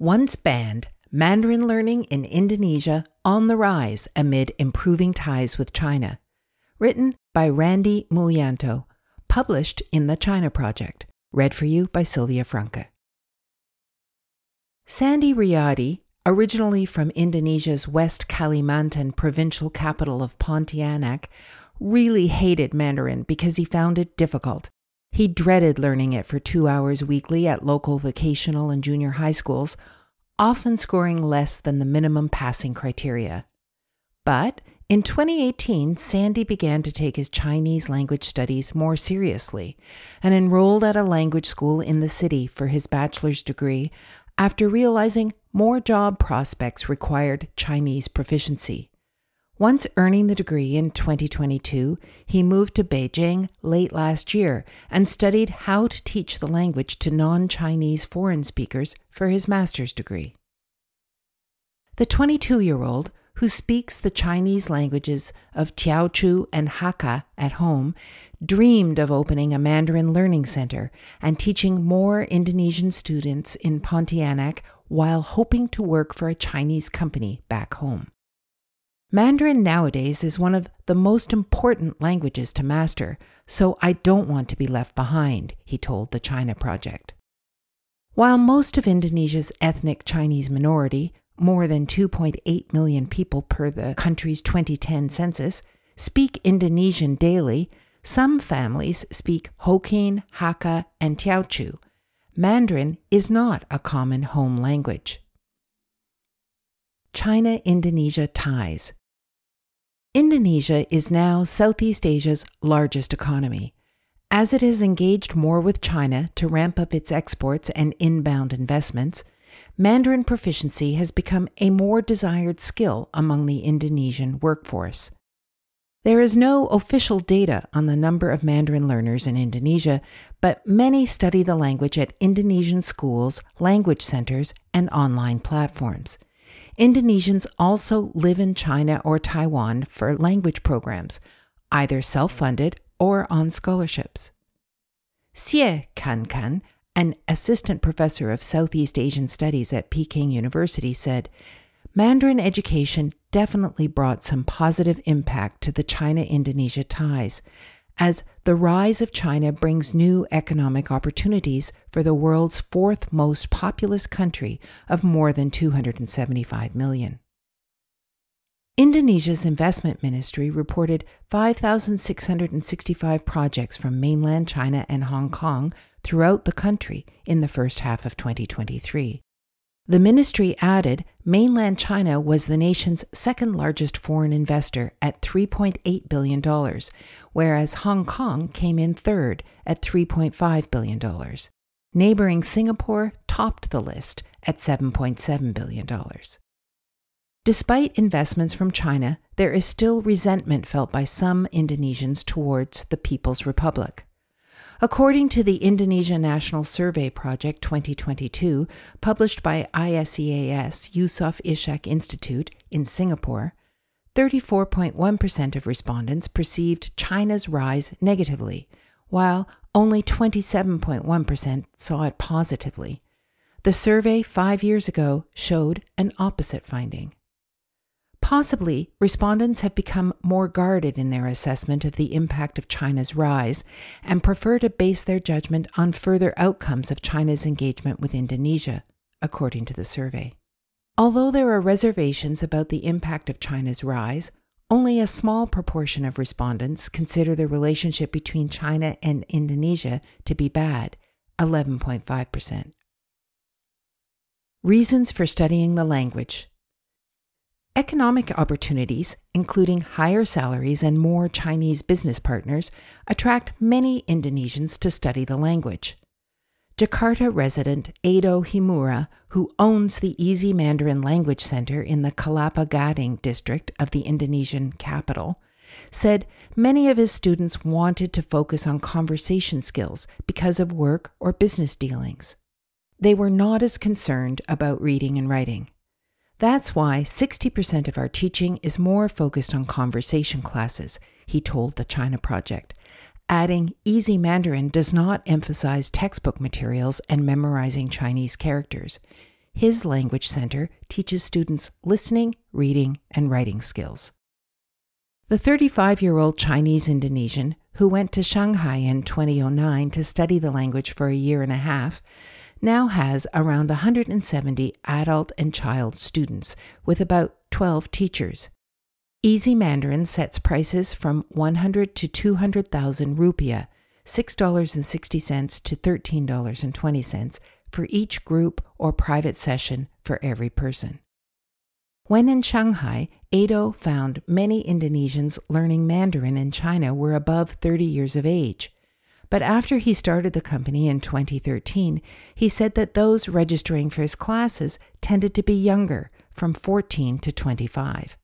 Once banned, Mandarin learning in Indonesia on the rise amid improving ties with China. Written by Randy Mulyanto. Published in The China Project. Read for you by Sylvia Franke. Sandy Riyadi, originally from Indonesia's West Kalimantan provincial capital of Pontianak, really hated Mandarin because he found it difficult. He dreaded learning it for two hours weekly at local vocational and junior high schools, often scoring less than the minimum passing criteria. But in 2018, Sandy began to take his Chinese language studies more seriously and enrolled at a language school in the city for his bachelor's degree after realizing more job prospects required Chinese proficiency. Once earning the degree in 2022, he moved to Beijing late last year and studied how to teach the language to non Chinese foreign speakers for his master's degree. The 22 year old, who speaks the Chinese languages of Teochew and Hakka at home, dreamed of opening a Mandarin learning center and teaching more Indonesian students in Pontianak while hoping to work for a Chinese company back home. Mandarin nowadays is one of the most important languages to master, so I don't want to be left behind, he told the China Project. While most of Indonesia's ethnic Chinese minority, more than 2.8 million people per the country's 2010 census, speak Indonesian daily, some families speak Hokkien, Hakka, and Teochew. Mandarin is not a common home language. China Indonesia ties. Indonesia is now Southeast Asia's largest economy. As it has engaged more with China to ramp up its exports and inbound investments, Mandarin proficiency has become a more desired skill among the Indonesian workforce. There is no official data on the number of Mandarin learners in Indonesia, but many study the language at Indonesian schools, language centers, and online platforms. Indonesians also live in China or Taiwan for language programs, either self funded or on scholarships. Xie Kankan, an assistant professor of Southeast Asian Studies at Peking University, said Mandarin education definitely brought some positive impact to the China Indonesia ties, as the rise of China brings new economic opportunities for the world's fourth most populous country of more than 275 million. Indonesia's investment ministry reported 5,665 projects from mainland China and Hong Kong throughout the country in the first half of 2023. The ministry added mainland China was the nation's second largest foreign investor at $3.8 billion, whereas Hong Kong came in third at $3.5 billion. Neighboring Singapore topped the list at $7.7 billion. Despite investments from China, there is still resentment felt by some Indonesians towards the People's Republic. According to the Indonesia National Survey Project 2022, published by ISEAS Yusof Ishak Institute in Singapore, 34.1% of respondents perceived China's rise negatively, while only 27.1% saw it positively. The survey five years ago showed an opposite finding. Possibly, respondents have become more guarded in their assessment of the impact of China's rise and prefer to base their judgment on further outcomes of China's engagement with Indonesia, according to the survey. Although there are reservations about the impact of China's rise, only a small proportion of respondents consider the relationship between China and Indonesia to be bad, 11.5%. Reasons for studying the language. Economic opportunities, including higher salaries and more Chinese business partners, attract many Indonesians to study the language. Jakarta resident Ado Himura, who owns the Easy Mandarin Language Center in the Kelapa Gading district of the Indonesian capital, said many of his students wanted to focus on conversation skills because of work or business dealings. They were not as concerned about reading and writing. That's why 60% of our teaching is more focused on conversation classes, he told the China Project, adding Easy Mandarin does not emphasize textbook materials and memorizing Chinese characters. His language center teaches students listening, reading, and writing skills. The 35 year old Chinese Indonesian, who went to Shanghai in 2009 to study the language for a year and a half, now has around 170 adult and child students, with about 12 teachers. Easy Mandarin sets prices from 100 to 200,000 rupiah, $6.60 to $13.20 for each group or private session for every person. When in Shanghai, Ado found many Indonesians learning Mandarin in China were above 30 years of age. But after he started the company in 2013, he said that those registering for his classes tended to be younger, from 14 to 25.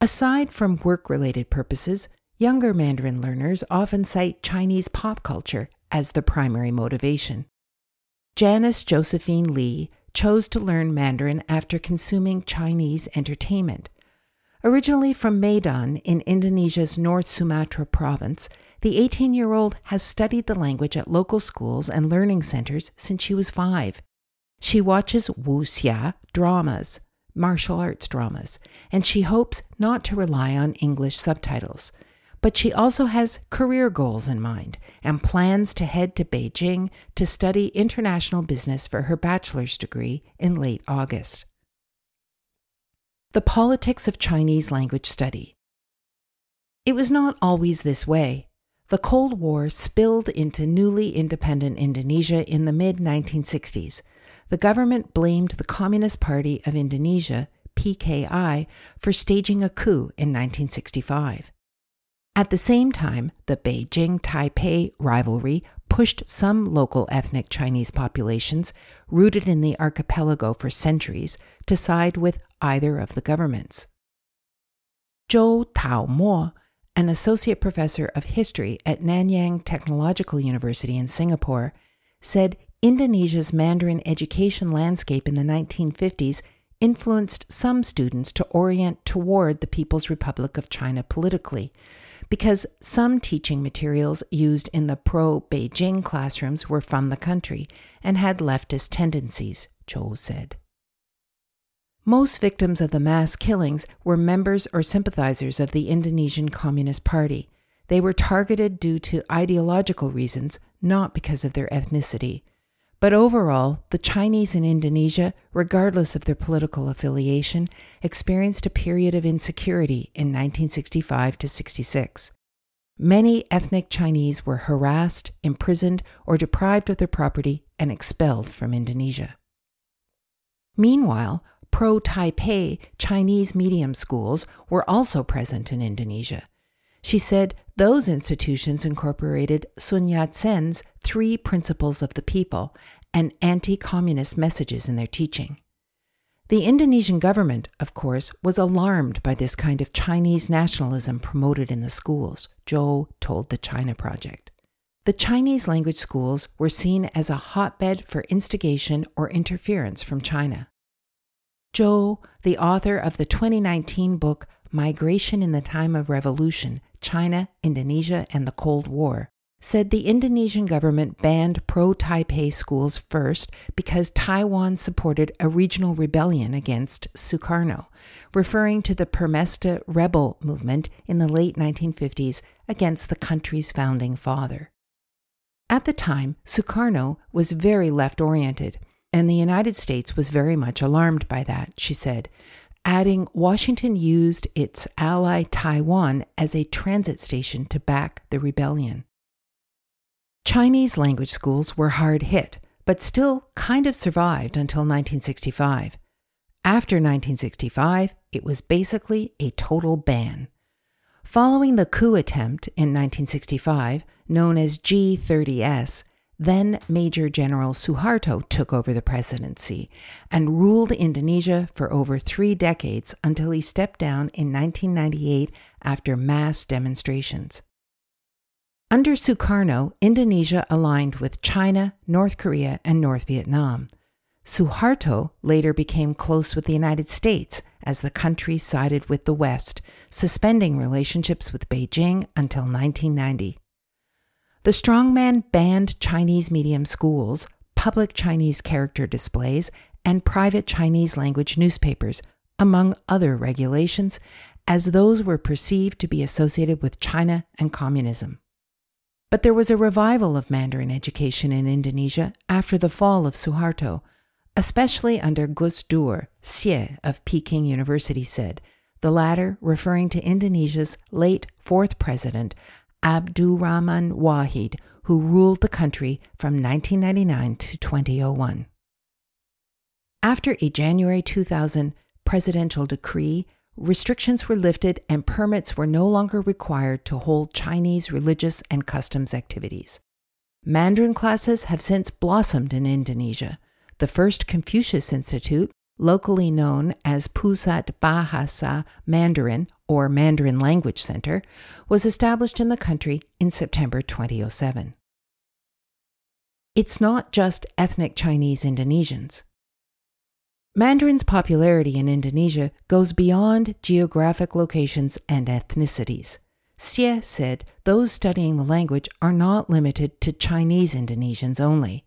Aside from work related purposes, younger Mandarin learners often cite Chinese pop culture as the primary motivation. Janice Josephine Lee chose to learn Mandarin after consuming Chinese entertainment. Originally from Medan in Indonesia's North Sumatra province, the 18 year old has studied the language at local schools and learning centers since she was five. She watches wuxia dramas, martial arts dramas, and she hopes not to rely on English subtitles. But she also has career goals in mind and plans to head to Beijing to study international business for her bachelor's degree in late August. The politics of Chinese language study. It was not always this way. The Cold War spilled into newly independent Indonesia in the mid 1960s the government blamed the Communist Party of Indonesia, PKI, for staging a coup in 1965. At the same time, the Beijing Taipei rivalry pushed some local ethnic Chinese populations, rooted in the archipelago for centuries, to side with either of the governments. Zhou Taomo, an associate professor of history at Nanyang Technological University in Singapore, said Indonesia's Mandarin education landscape in the 1950s influenced some students to orient toward the People's Republic of China politically, because some teaching materials used in the pro Beijing classrooms were from the country and had leftist tendencies, Zhou said. Most victims of the mass killings were members or sympathizers of the Indonesian Communist Party. They were targeted due to ideological reasons, not because of their ethnicity. But overall, the Chinese in Indonesia, regardless of their political affiliation, experienced a period of insecurity in 1965 to 66. Many ethnic Chinese were harassed, imprisoned, or deprived of their property and expelled from Indonesia. Meanwhile, pro Taipei Chinese medium schools were also present in Indonesia. She said those institutions incorporated Sun Yat sen's three principles of the people and anti communist messages in their teaching. The Indonesian government, of course, was alarmed by this kind of Chinese nationalism promoted in the schools, Zhou told the China Project. The Chinese language schools were seen as a hotbed for instigation or interference from China. Zhou, the author of the 2019 book Migration in the Time of Revolution China, Indonesia, and the Cold War, said the Indonesian government banned pro Taipei schools first because Taiwan supported a regional rebellion against Sukarno, referring to the Permesta rebel movement in the late 1950s against the country's founding father. At the time, Sukarno was very left oriented, and the United States was very much alarmed by that, she said, adding Washington used its ally Taiwan as a transit station to back the rebellion. Chinese language schools were hard hit, but still kind of survived until 1965. After 1965, it was basically a total ban. Following the coup attempt in 1965, known as G30S, then Major General Suharto took over the presidency and ruled Indonesia for over three decades until he stepped down in 1998 after mass demonstrations. Under Sukarno, Indonesia aligned with China, North Korea, and North Vietnam. Suharto later became close with the United States as the country sided with the West, suspending relationships with Beijing until 1990. The strongman banned Chinese medium schools, public Chinese character displays, and private Chinese language newspapers, among other regulations, as those were perceived to be associated with China and communism. But there was a revival of Mandarin education in Indonesia after the fall of Suharto, especially under Gus Dur, Xie of Peking University said, the latter referring to Indonesia's late fourth president, Abdurrahman Wahid, who ruled the country from 1999 to 2001. After a January 2000 presidential decree, restrictions were lifted and permits were no longer required to hold Chinese religious and customs activities. Mandarin classes have since blossomed in Indonesia. The first Confucius Institute, locally known as Pusat Bahasa Mandarin or Mandarin Language Center, was established in the country in September 2007. It's not just ethnic Chinese Indonesians. Mandarin's popularity in Indonesia goes beyond geographic locations and ethnicities. Xie said those studying the language are not limited to Chinese Indonesians only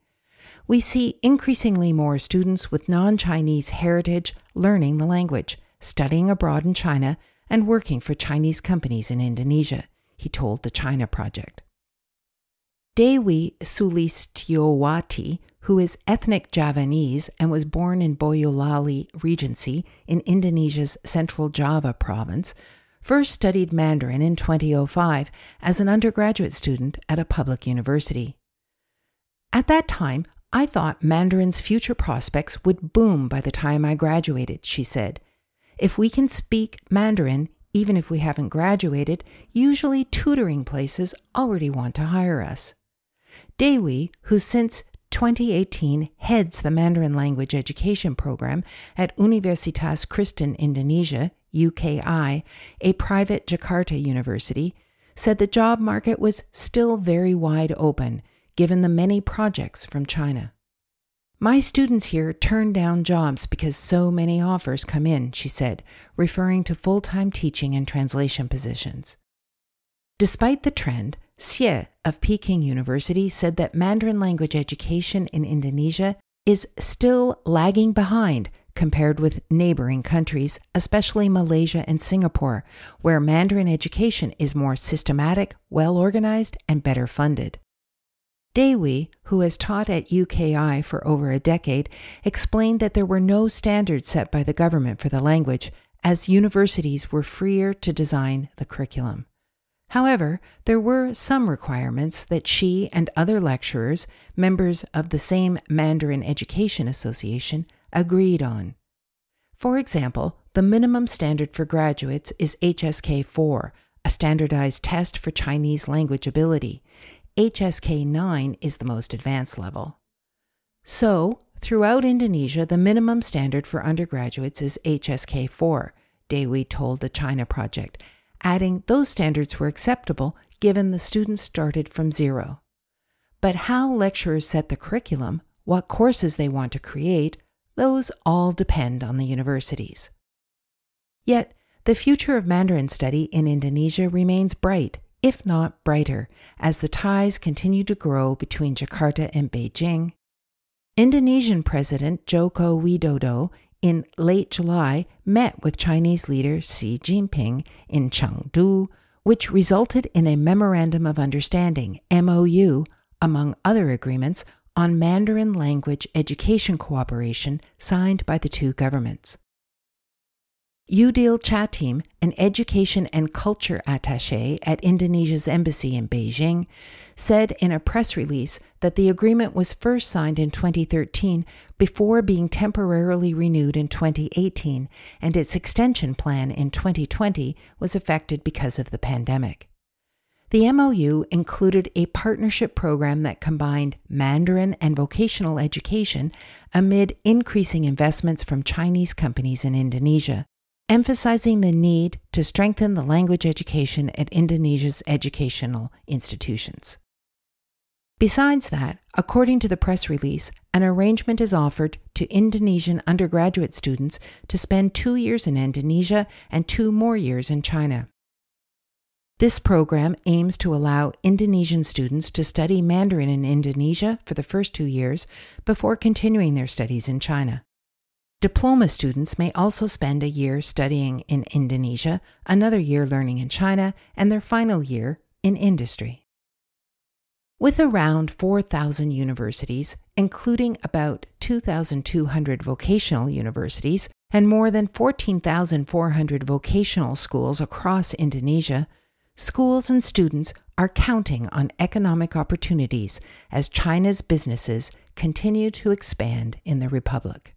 we see increasingly more students with non Chinese heritage learning the language, studying abroad in China, and working for Chinese companies in Indonesia, he told the China Project. Dewi Sulistyowati, who is ethnic Javanese and was born in Boyolali Regency in Indonesia's Central Java province, first studied Mandarin in 2005 as an undergraduate student at a public university. At that time, I thought Mandarin's future prospects would boom by the time I graduated, she said. If we can speak Mandarin, even if we haven't graduated, usually tutoring places already want to hire us. Dewi, who since 2018 heads the Mandarin language education program at Universitas Kristen Indonesia, UKI, a private Jakarta university, said the job market was still very wide open given the many projects from China. My students here turn down jobs because so many offers come in, she said, referring to full time teaching and translation positions. Despite the trend, Xie of Peking University said that Mandarin language education in Indonesia is still lagging behind compared with neighboring countries, especially Malaysia and Singapore, where Mandarin education is more systematic, well organized, and better funded. Dewi, who has taught at UKI for over a decade, explained that there were no standards set by the government for the language, as universities were freer to design the curriculum. However, there were some requirements that she and other lecturers, members of the same Mandarin Education Association, agreed on. For example, the minimum standard for graduates is HSK 4, a standardized test for Chinese language ability. HSK 9 is the most advanced level. So, throughout Indonesia, the minimum standard for undergraduates is HSK 4, Dewi told the China Project, adding those standards were acceptable given the students started from zero. But how lecturers set the curriculum, what courses they want to create, those all depend on the universities. Yet, the future of Mandarin study in Indonesia remains bright if not brighter, as the ties continue to grow between Jakarta and Beijing. Indonesian President Joko Widodo in late July met with Chinese leader Xi Jinping in Chengdu, which resulted in a Memorandum of Understanding, MOU, among other agreements on Mandarin language education cooperation signed by the two governments. Udil Chatim, an education and culture attache at Indonesia's embassy in Beijing, said in a press release that the agreement was first signed in 2013 before being temporarily renewed in 2018, and its extension plan in 2020 was affected because of the pandemic. The MOU included a partnership program that combined Mandarin and vocational education amid increasing investments from Chinese companies in Indonesia, emphasizing the need to strengthen the language education at Indonesia's educational institutions. Besides that, according to the press release, an arrangement is offered to Indonesian undergraduate students to spend two years in Indonesia and two more years in China. This program aims to allow Indonesian students to study Mandarin in Indonesia for the first two years before continuing their studies in China. Diploma students may also spend a year studying in Indonesia, another year learning in China, and their final year in industry. With around 4,000 universities, including about 2,200 vocational universities and more than 14,400 vocational schools across Indonesia, schools and students are counting on economic opportunities as China's businesses continue to expand in the Republic.